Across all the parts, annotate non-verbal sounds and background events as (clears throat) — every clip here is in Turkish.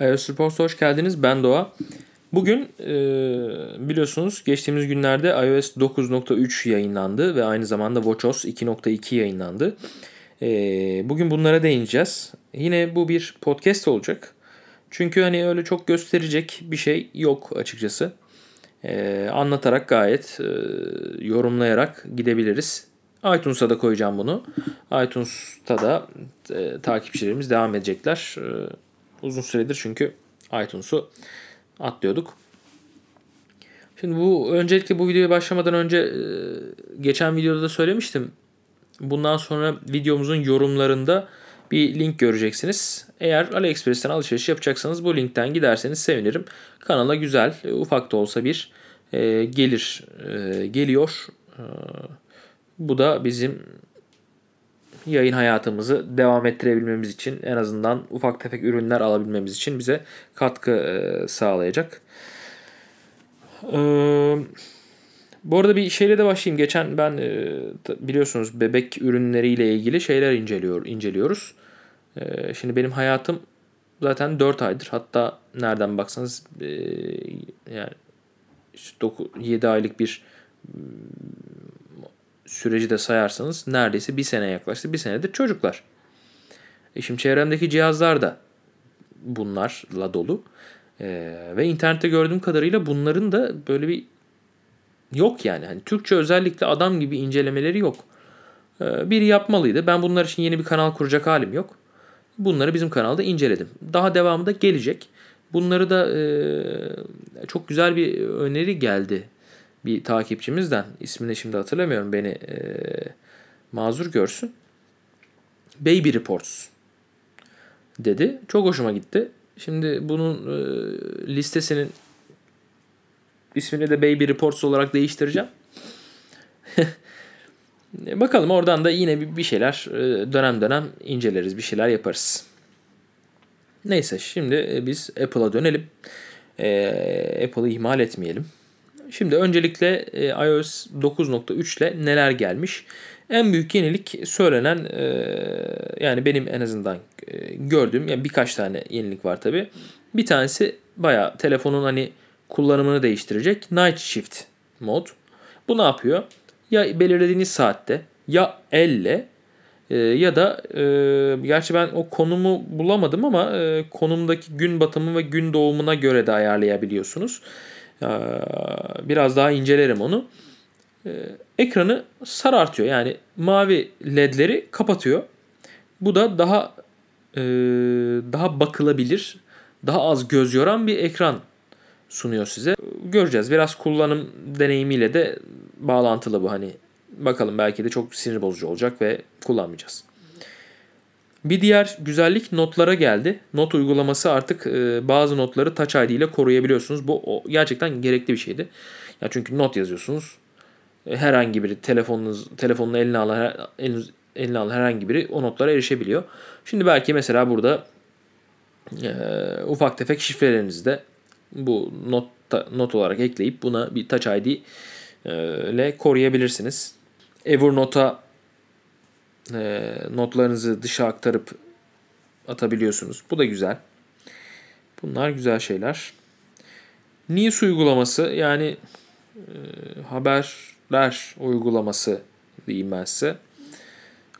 iOS Reports'a hoş geldiniz. Ben Doğa. Bugün e, biliyorsunuz geçtiğimiz günlerde iOS 9.3 yayınlandı ve aynı zamanda WatchOS 2.2 yayınlandı. E, bugün bunlara değineceğiz. Yine bu bir podcast olacak. Çünkü hani öyle çok gösterecek bir şey yok açıkçası. E, anlatarak gayet e, yorumlayarak gidebiliriz. iTunes'a da koyacağım bunu. iTunes'ta da e, takipçilerimiz devam edecekler. E, uzun süredir çünkü iTunes'u atlıyorduk. Şimdi bu öncelikle bu videoya başlamadan önce e, geçen videoda da söylemiştim. Bundan sonra videomuzun yorumlarında bir link göreceksiniz. Eğer AliExpress'ten alışveriş yapacaksanız bu linkten giderseniz sevinirim. Kanala güzel, ufak da olsa bir e, gelir e, geliyor. E, bu da bizim yayın hayatımızı devam ettirebilmemiz için en azından ufak tefek ürünler alabilmemiz için bize katkı e, sağlayacak. E, bu arada bir şeyle de başlayayım. Geçen ben e, biliyorsunuz bebek ürünleriyle ilgili şeyler inceliyor inceliyoruz. Şimdi benim hayatım zaten 4 aydır. Hatta nereden baksanız yani 7 aylık bir süreci de sayarsanız neredeyse bir sene yaklaştı. Bir senedir çocuklar. E şimdi çevremdeki cihazlar da bunlarla dolu. Ee, ve internette gördüğüm kadarıyla bunların da böyle bir yok yani. Hani Türkçe özellikle adam gibi incelemeleri yok. Ee, biri yapmalıydı. Ben bunlar için yeni bir kanal kuracak halim yok. Bunları bizim kanalda inceledim. Daha devamında gelecek. Bunları da e, çok güzel bir öneri geldi bir takipçimizden ismini şimdi hatırlamıyorum beni e, mazur görsün. Baby Reports dedi. Çok hoşuma gitti. Şimdi bunun e, listesinin ismini de Baby Reports olarak değiştireceğim. (laughs) Bakalım oradan da yine bir şeyler e, dönem dönem inceleriz, bir şeyler yaparız. Neyse şimdi biz Apple'a dönelim. E, Apple'ı ihmal etmeyelim. Şimdi öncelikle e, iOS 9.3 ile neler gelmiş? En büyük yenilik söylenen e, yani benim en azından e, gördüğüm yani birkaç tane yenilik var tabi. Bir tanesi baya telefonun hani kullanımını değiştirecek Night Shift mod. Bu ne yapıyor? Ya belirlediğiniz saatte ya elle ya da e, gerçi ben o konumu bulamadım ama e, konumdaki gün batımı ve gün doğumuna göre de ayarlayabiliyorsunuz. Ee, biraz daha incelerim onu. Ee, ekranı sarartıyor. Yani mavi ledleri kapatıyor. Bu da daha e, daha bakılabilir, daha az göz yoran bir ekran sunuyor size. Göreceğiz. Biraz kullanım deneyimiyle de bağlantılı bu hani. Bakalım belki de çok sinir bozucu olacak ve kullanmayacağız. Bir diğer güzellik notlara geldi. Not uygulaması artık e, bazı notları Touch ID ile koruyabiliyorsunuz. Bu o, gerçekten gerekli bir şeydi. Ya çünkü not yazıyorsunuz. E, herhangi biri telefonunuz telefonunu eline alan eliniz, eline alan herhangi biri o notlara erişebiliyor. Şimdi belki mesela burada e, ufak tefek şifrelerinizde bu not not olarak ekleyip buna bir Touch ID e, ile koruyabilirsiniz. Evernote'a e, notlarınızı dışa aktarıp atabiliyorsunuz. Bu da güzel. Bunlar güzel şeyler. News uygulaması yani e, haberler uygulaması diyeyim ben size.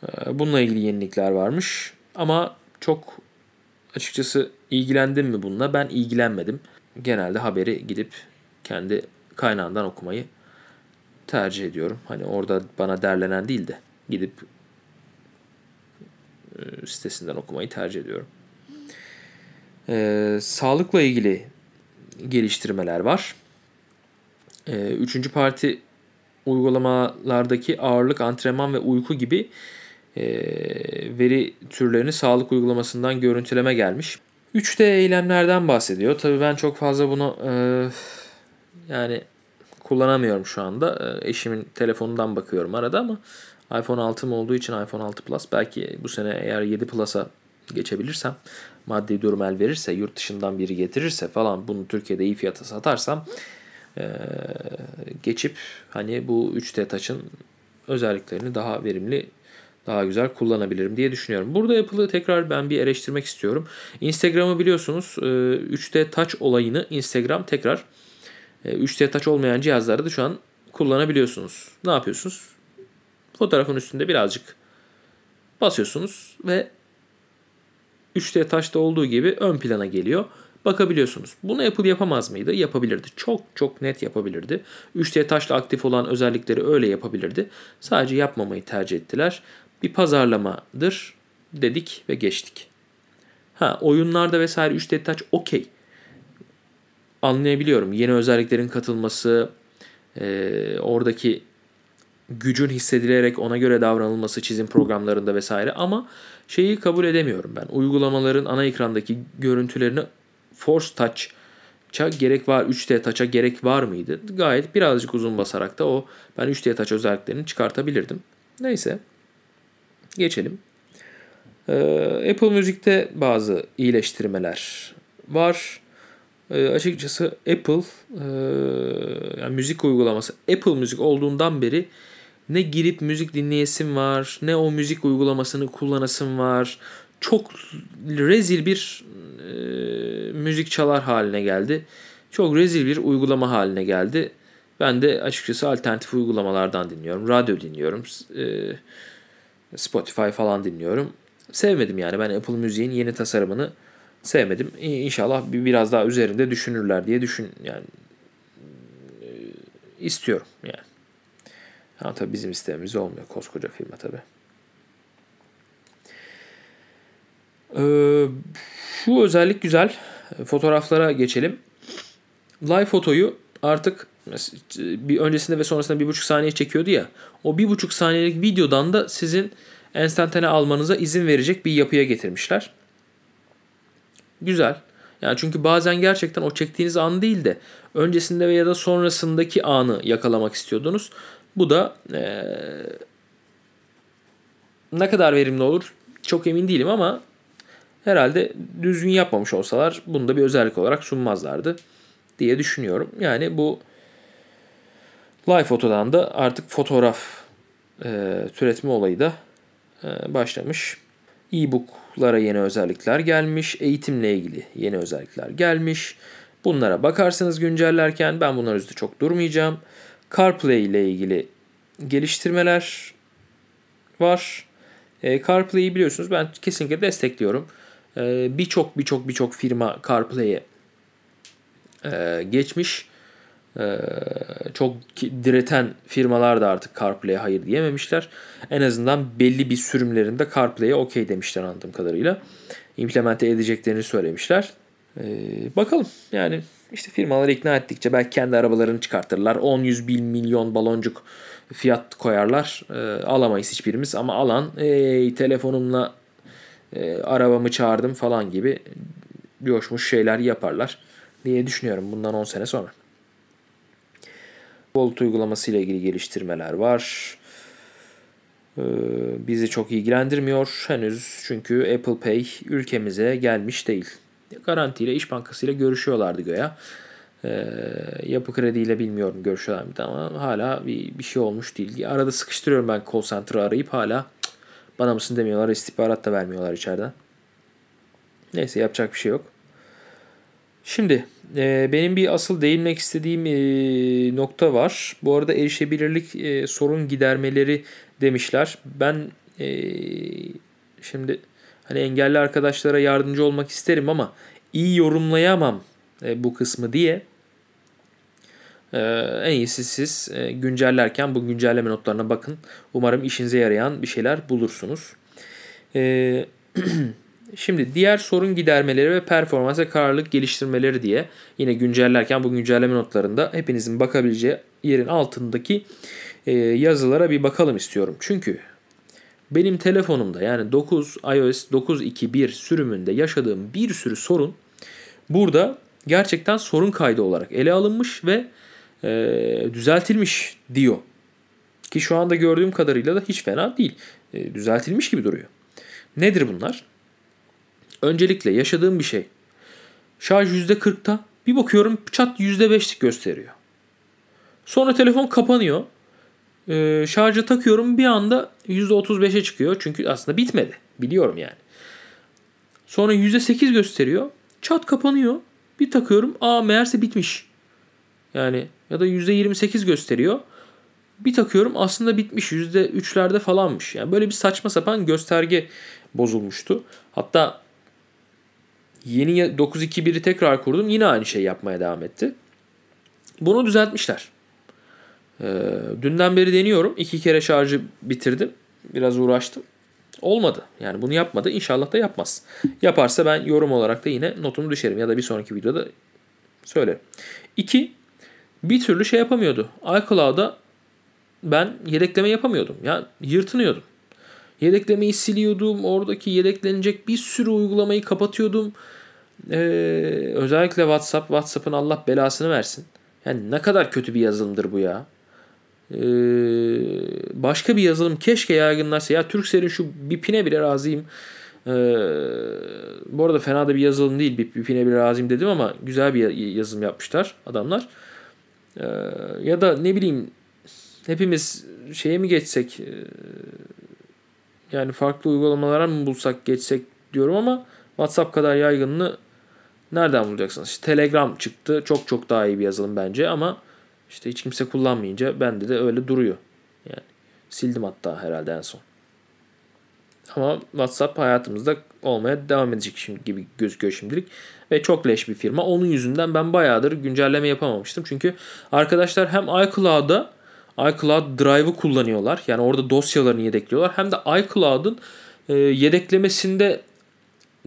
E, bununla ilgili yenilikler varmış. Ama çok açıkçası ilgilendim mi bununla? Ben ilgilenmedim. Genelde haberi gidip kendi kaynağından okumayı tercih ediyorum. Hani orada bana derlenen değil de gidip sitesinden okumayı tercih ediyorum. Ee, sağlıkla ilgili geliştirmeler var. Ee, üçüncü parti uygulamalardaki ağırlık, antrenman ve uyku gibi e, veri türlerini sağlık uygulamasından görüntüleme gelmiş. 3D eylemlerden bahsediyor. Tabii ben çok fazla bunu e, yani kullanamıyorum şu anda. E, eşimin telefonundan bakıyorum arada ama iPhone 6'm olduğu için iPhone 6 Plus belki bu sene eğer 7 Plus'a geçebilirsem maddi durum el verirse yurt dışından biri getirirse falan bunu Türkiye'de iyi fiyata satarsam e, geçip hani bu 3D Touch'ın özelliklerini daha verimli daha güzel kullanabilirim diye düşünüyorum. Burada Apple'ı tekrar ben bir eleştirmek istiyorum. Instagram'ı biliyorsunuz 3D Touch olayını Instagram tekrar 3D Touch olmayan cihazlarda da şu an kullanabiliyorsunuz. Ne yapıyorsunuz? Fotoğrafın üstünde birazcık basıyorsunuz ve 3D Touch'ta olduğu gibi ön plana geliyor. Bakabiliyorsunuz. Bunu Apple yapamaz mıydı? Yapabilirdi. Çok çok net yapabilirdi. 3D Touch'la aktif olan özellikleri öyle yapabilirdi. Sadece yapmamayı tercih ettiler. Bir pazarlamadır dedik ve geçtik. Ha oyunlarda vesaire 3D Touch okey. Anlayabiliyorum. Yeni özelliklerin katılması, e, oradaki gücün hissedilerek ona göre davranılması çizim programlarında vesaire ama şeyi kabul edemiyorum ben. Uygulamaların ana ekrandaki görüntülerini Force Touch'a gerek var, 3D Touch'a gerek var mıydı? Gayet birazcık uzun basarak da o ben 3D Touch özelliklerini çıkartabilirdim. Neyse. Geçelim. Ee, Apple Müzik'te bazı iyileştirmeler var. Ee, açıkçası Apple e, yani müzik uygulaması Apple Müzik olduğundan beri ne girip müzik dinleyesim var, ne o müzik uygulamasını kullanasım var. Çok rezil bir e, müzik çalar haline geldi. Çok rezil bir uygulama haline geldi. Ben de açıkçası alternatif uygulamalardan dinliyorum. Radyo dinliyorum. E, Spotify falan dinliyorum. Sevmedim yani ben Apple Müziğin yeni tasarımını sevmedim. İnşallah biraz daha üzerinde düşünürler diye düşün yani e, istiyorum yani. Ha tabii bizim isteğimiz olmuyor koskoca firma tabii. Ee, şu özellik güzel. Fotoğraflara geçelim. Live fotoyu artık bir öncesinde ve sonrasında bir buçuk saniye çekiyordu ya. O bir buçuk saniyelik videodan da sizin enstantane almanıza izin verecek bir yapıya getirmişler. Güzel. Yani çünkü bazen gerçekten o çektiğiniz an değil de öncesinde veya da sonrasındaki anı yakalamak istiyordunuz. Bu da ee, ne kadar verimli olur çok emin değilim ama herhalde düzgün yapmamış olsalar bunu da bir özellik olarak sunmazlardı diye düşünüyorum. Yani bu Live Photo'dan da artık fotoğraf e, türetme olayı da e, başlamış. E-book'lara yeni özellikler gelmiş. Eğitimle ilgili yeni özellikler gelmiş. Bunlara bakarsınız güncellerken. Ben bunlar üstü çok durmayacağım. CarPlay ile ilgili geliştirmeler var. E, CarPlay'i biliyorsunuz ben kesinlikle destekliyorum. E, birçok birçok birçok firma CarPlay'e e, geçmiş. E, çok direten firmalar da artık CarPlay'e hayır diyememişler. En azından belli bir sürümlerinde CarPlay'e okey demişler anladığım kadarıyla. İmplemente edeceklerini söylemişler. E, bakalım yani işte firmaları ikna ettikçe belki kendi arabalarını çıkartırlar. 10-100 bin milyon baloncuk fiyat koyarlar. E, alamayız hiçbirimiz ama alan ey telefonumla e, arabamı çağırdım falan gibi coşmuş şeyler yaparlar diye düşünüyorum bundan 10 sene sonra. Bolt uygulaması ile ilgili geliştirmeler var. Ee, bizi çok ilgilendirmiyor henüz çünkü Apple Pay ülkemize gelmiş değil. Garantiyle İş Bankası ile görüşüyorlardı göya. Ee, yapı krediyle bilmiyorum görüşüyorlar mı ama hala bir, bir şey olmuş değil. Arada sıkıştırıyorum ben call center'ı arayıp hala bana mısın demiyorlar. istihbarat da vermiyorlar içeriden. Neyse yapacak bir şey yok. Şimdi e, benim bir asıl değinmek istediğim e, nokta var. Bu arada erişebilirlik e, sorun gidermeleri demişler. Ben e, şimdi hani engelli arkadaşlara yardımcı olmak isterim ama iyi yorumlayamam e, bu kısmı diye e, en iyisi siz e, güncellerken bu güncelleme notlarına bakın. Umarım işinize yarayan bir şeyler bulursunuz. (clears throat) Şimdi diğer sorun gidermeleri ve performans ve kararlılık geliştirmeleri diye yine güncellerken bu güncelleme notlarında hepinizin bakabileceği yerin altındaki yazılara bir bakalım istiyorum. Çünkü benim telefonumda yani 9 iOS 9.2.1 sürümünde yaşadığım bir sürü sorun burada gerçekten sorun kaydı olarak ele alınmış ve e, düzeltilmiş diyor. Ki şu anda gördüğüm kadarıyla da hiç fena değil. E, düzeltilmiş gibi duruyor. Nedir bunlar? Öncelikle yaşadığım bir şey. Şarj %40'ta bir bakıyorum çat %5'lik gösteriyor. Sonra telefon kapanıyor. Ee, şarja takıyorum bir anda %35'e çıkıyor. Çünkü aslında bitmedi. Biliyorum yani. Sonra %8 gösteriyor. Çat kapanıyor. Bir takıyorum. Aa meğerse bitmiş. Yani ya da %28 gösteriyor. Bir takıyorum aslında bitmiş. %3'lerde falanmış. Yani böyle bir saçma sapan gösterge bozulmuştu. Hatta yeni 9.2.1'i tekrar kurdum. Yine aynı şey yapmaya devam etti. Bunu düzeltmişler. Ee, dünden beri deniyorum. İki kere şarjı bitirdim. Biraz uğraştım. Olmadı. Yani bunu yapmadı. İnşallah da yapmaz. Yaparsa ben yorum olarak da yine notumu düşerim. Ya da bir sonraki videoda söylerim. İki, bir türlü şey yapamıyordu. iCloud'a ben yedekleme yapamıyordum. Ya yırtınıyordum. Yedeklemeyi siliyordum. Oradaki yedeklenecek bir sürü uygulamayı kapatıyordum. Ee, özellikle WhatsApp. WhatsApp'ın Allah belasını versin. Yani ne kadar kötü bir yazılımdır bu ya. Ee, başka bir yazılım keşke yaygınlaşsa. Ya Turkcell'in şu BIP'ine bile razıyım. Ee, bu arada fena da bir yazılım değil. BIP'ine bile razıyım dedim ama güzel bir yazılım yapmışlar adamlar. Ee, ya da ne bileyim hepimiz şeye mi geçsek e, yani farklı uygulamalara mı bulsak geçsek diyorum ama WhatsApp kadar yaygınlığı nereden bulacaksınız? İşte Telegram çıktı. Çok çok daha iyi bir yazılım bence ama işte hiç kimse kullanmayınca bende de öyle duruyor. Yani sildim hatta herhalde en son. Ama WhatsApp hayatımızda olmaya devam edecek şimdi gibi gözüküyor şimdilik. Ve çok leş bir firma. Onun yüzünden ben bayağıdır güncelleme yapamamıştım. Çünkü arkadaşlar hem iCloud'a iCloud Drive'ı kullanıyorlar. Yani orada dosyalarını yedekliyorlar. Hem de iCloud'un e, yedeklemesinde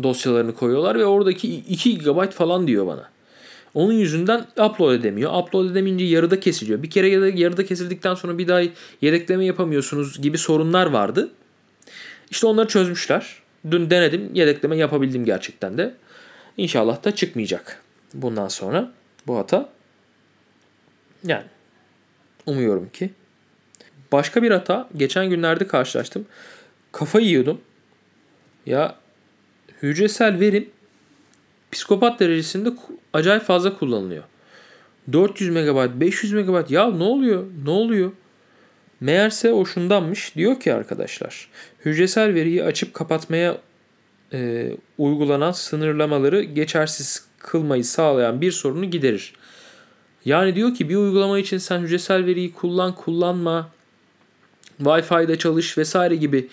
dosyalarını koyuyorlar ve oradaki 2 GB falan diyor bana. Onun yüzünden upload edemiyor. Upload edemeyince yarıda kesiliyor. Bir kere yarıda kesildikten sonra bir daha yedekleme yapamıyorsunuz gibi sorunlar vardı. İşte onları çözmüşler. Dün denedim. Yedekleme yapabildim gerçekten de. İnşallah da çıkmayacak bundan sonra bu hata. Yani umuyorum ki. Başka bir hata geçen günlerde karşılaştım. Kafa yiyordum. Ya hücresel verim psikopat derecesinde acayip fazla kullanılıyor. 400 MB, 500 MB ya ne oluyor? Ne oluyor? Meğerse o şundanmış. Diyor ki arkadaşlar hücresel veriyi açıp kapatmaya e, uygulanan sınırlamaları geçersiz kılmayı sağlayan bir sorunu giderir. Yani diyor ki bir uygulama için sen hücresel veriyi kullan kullanma Wi-Fi'de çalış vesaire gibi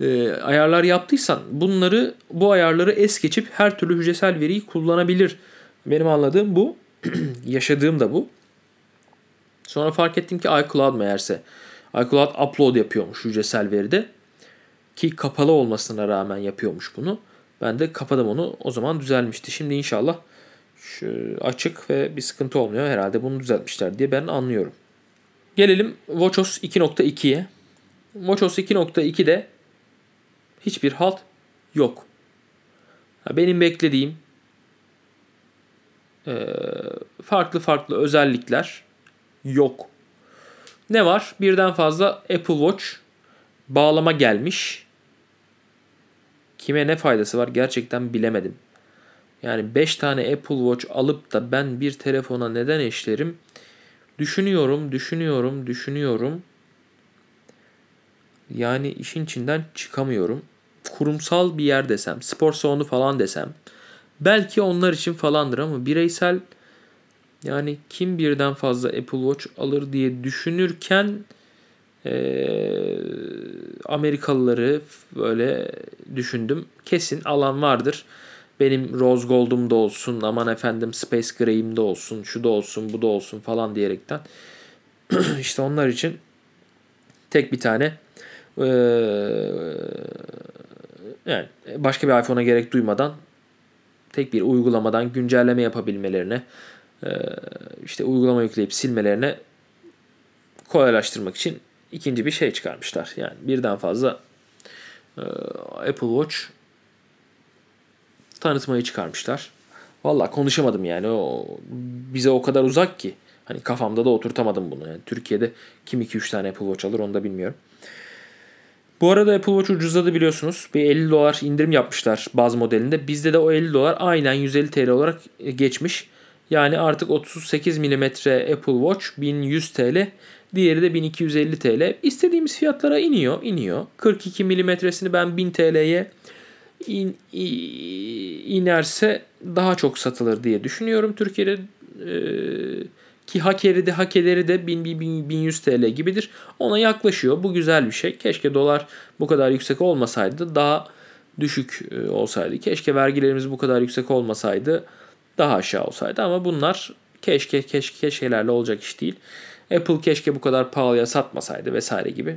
e, ayarlar yaptıysan bunları bu ayarları es geçip her türlü hücresel veriyi kullanabilir. Benim anladığım bu. (clears throat) Yaşadığım da bu. Sonra fark ettim ki iCloud meğerse iCloud upload yapıyormuş hücresel veride. Ki kapalı olmasına rağmen yapıyormuş bunu. Ben de kapadım onu. O zaman düzelmişti. Şimdi inşallah şu açık ve bir sıkıntı olmuyor. Herhalde bunu düzeltmişler diye ben anlıyorum. Gelelim WatchOS 2.2'ye. WatchOS 2.2'de hiçbir halt yok. Benim beklediğim farklı farklı özellikler yok. Ne var? Birden fazla Apple Watch bağlama gelmiş. Kime ne faydası var gerçekten bilemedim. Yani 5 tane Apple Watch alıp da ben bir telefona neden eşlerim? Düşünüyorum, düşünüyorum, düşünüyorum. Yani işin içinden çıkamıyorum. Kurumsal bir yer desem, spor salonu falan desem. Belki onlar için falandır ama bireysel yani kim birden fazla Apple Watch alır diye düşünürken e, Amerikalıları böyle düşündüm. Kesin alan vardır. Benim Rose Gold'um da olsun, aman efendim Space Grey'im de olsun, şu da olsun, bu da olsun falan diyerekten. (clears throat) işte onlar için tek bir tane ee, yani başka bir iPhone'a gerek duymadan tek bir uygulamadan güncelleme yapabilmelerine e, işte uygulama yükleyip silmelerine kolaylaştırmak için ikinci bir şey çıkarmışlar. Yani birden fazla e, Apple Watch tanıtmayı çıkarmışlar. Valla konuşamadım yani. O bize o kadar uzak ki. Hani kafamda da oturtamadım bunu. Yani Türkiye'de kim 2-3 tane Apple Watch alır onu da bilmiyorum. Bu arada Apple Watch ucuzladı biliyorsunuz. Bir 50 dolar indirim yapmışlar bazı modelinde. Bizde de o 50 dolar aynen 150 TL olarak geçmiş. Yani artık 38 mm Apple Watch 1100 TL. Diğeri de 1250 TL. İstediğimiz fiyatlara iniyor, iniyor. 42 mm'sini ben 1000 TL'ye in, inerse daha çok satılır diye düşünüyorum. Türkiye'de e, ki hakeri de hakeleri de 1000, 1100 TL gibidir. Ona yaklaşıyor. Bu güzel bir şey. Keşke dolar bu kadar yüksek olmasaydı daha düşük e, olsaydı. Keşke vergilerimiz bu kadar yüksek olmasaydı daha aşağı olsaydı ama bunlar keşke keşke keşkelerle olacak iş değil. Apple keşke bu kadar pahalıya satmasaydı vesaire gibi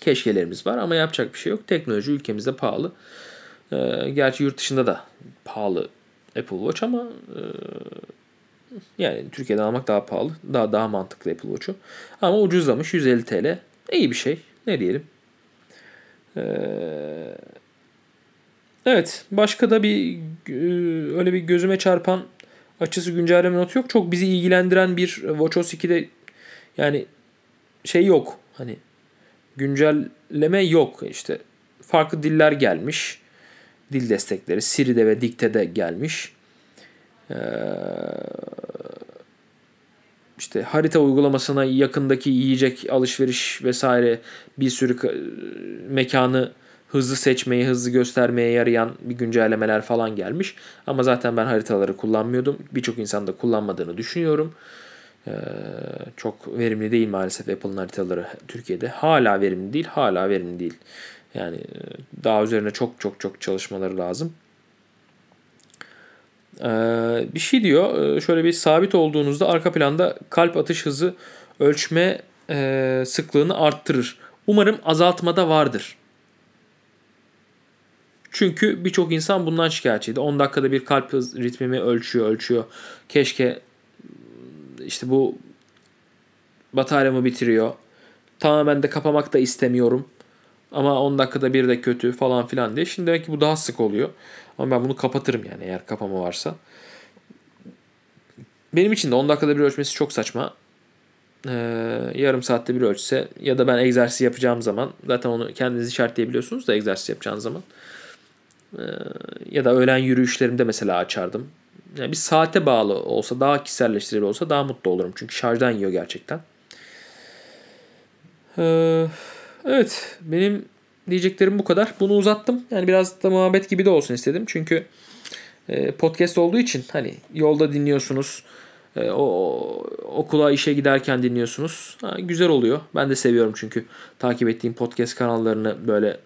keşkelerimiz var ama yapacak bir şey yok. Teknoloji ülkemizde pahalı. Ee, gerçi yurt dışında da pahalı Apple Watch ama e, yani Türkiye'de almak daha pahalı. Daha daha mantıklı Apple Watch'u. Ama ucuzlamış 150 TL. İyi bir şey. Ne diyelim. Ee, evet. Başka da bir e, öyle bir gözüme çarpan açısı güncelleme notu yok. Çok bizi ilgilendiren bir WatchOS 2'de yani şey yok. Hani güncelleme yok. işte farklı diller gelmiş. Dil destekleri Siri'de ve Dikte'de gelmiş. Ee, işte harita uygulamasına yakındaki yiyecek alışveriş vesaire bir sürü mekanı hızlı seçmeyi, hızlı göstermeye yarayan bir güncellemeler falan gelmiş. Ama zaten ben haritaları kullanmıyordum. Birçok insan da kullanmadığını düşünüyorum. Ee, çok verimli değil maalesef Apple'ın haritaları Türkiye'de. Hala verimli değil, hala verimli değil. Yani e, daha üzerine çok çok çok çalışmaları lazım. Ee, bir şey diyor. E, şöyle bir sabit olduğunuzda arka planda kalp atış hızı ölçme e, sıklığını arttırır. Umarım azaltmada vardır. Çünkü birçok insan bundan şikayetçiydi. 10 dakikada bir kalp ritmimi ölçüyor, ölçüyor. Keşke işte bu bataryamı bitiriyor. Tamamen de kapamak da istemiyorum. Ama 10 dakikada bir de kötü falan filan diye. Şimdi demek ki bu daha sık oluyor. Ama ben bunu kapatırım yani eğer kapama varsa. Benim için de 10 dakikada bir ölçmesi çok saçma. Ee, yarım saatte bir ölçse ya da ben egzersiz yapacağım zaman zaten onu kendiniz işaretleyebiliyorsunuz da egzersiz yapacağınız zaman. Ee, ya da öğlen yürüyüşlerimde mesela açardım. Yani bir saate bağlı olsa daha kişiselleştirilebilir olsa daha mutlu olurum. Çünkü şarjdan yiyor gerçekten. Ee, evet benim diyeceklerim bu kadar. Bunu uzattım. Yani biraz da muhabbet gibi de olsun istedim. Çünkü e, podcast olduğu için hani yolda dinliyorsunuz. E, o, okula işe giderken dinliyorsunuz. Ha, güzel oluyor. Ben de seviyorum çünkü takip ettiğim podcast kanallarını böyle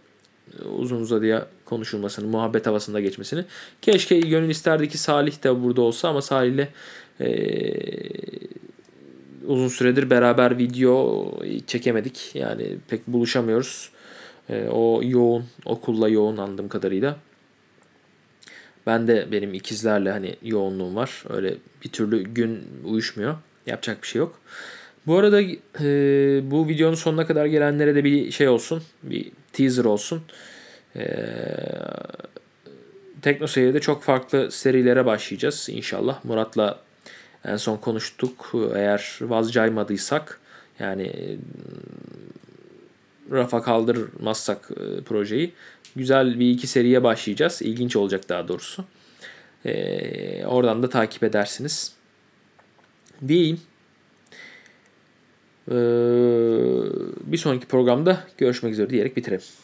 uzun uzadıya konuşulmasını, muhabbet havasında geçmesini. Keşke gönül isterdi ki Salih de burada olsa ama Salih ile e, uzun süredir beraber video çekemedik. Yani pek buluşamıyoruz. E, o yoğun, okulla yoğun andığım kadarıyla. Ben de benim ikizlerle hani yoğunluğum var. Öyle bir türlü gün uyuşmuyor. Yapacak bir şey yok. Bu arada e, bu videonun sonuna kadar gelenlere de bir şey olsun. Bir teaser olsun. E, Teknoseyir'de çok farklı serilere başlayacağız inşallah. Murat'la en son konuştuk. Eğer vazcaymadıysak yani rafa kaldırmazsak e, projeyi güzel bir iki seriye başlayacağız. İlginç olacak daha doğrusu. E, oradan da takip edersiniz. Diyeyim. E, bir sonraki programda görüşmek üzere diyerek bitirelim.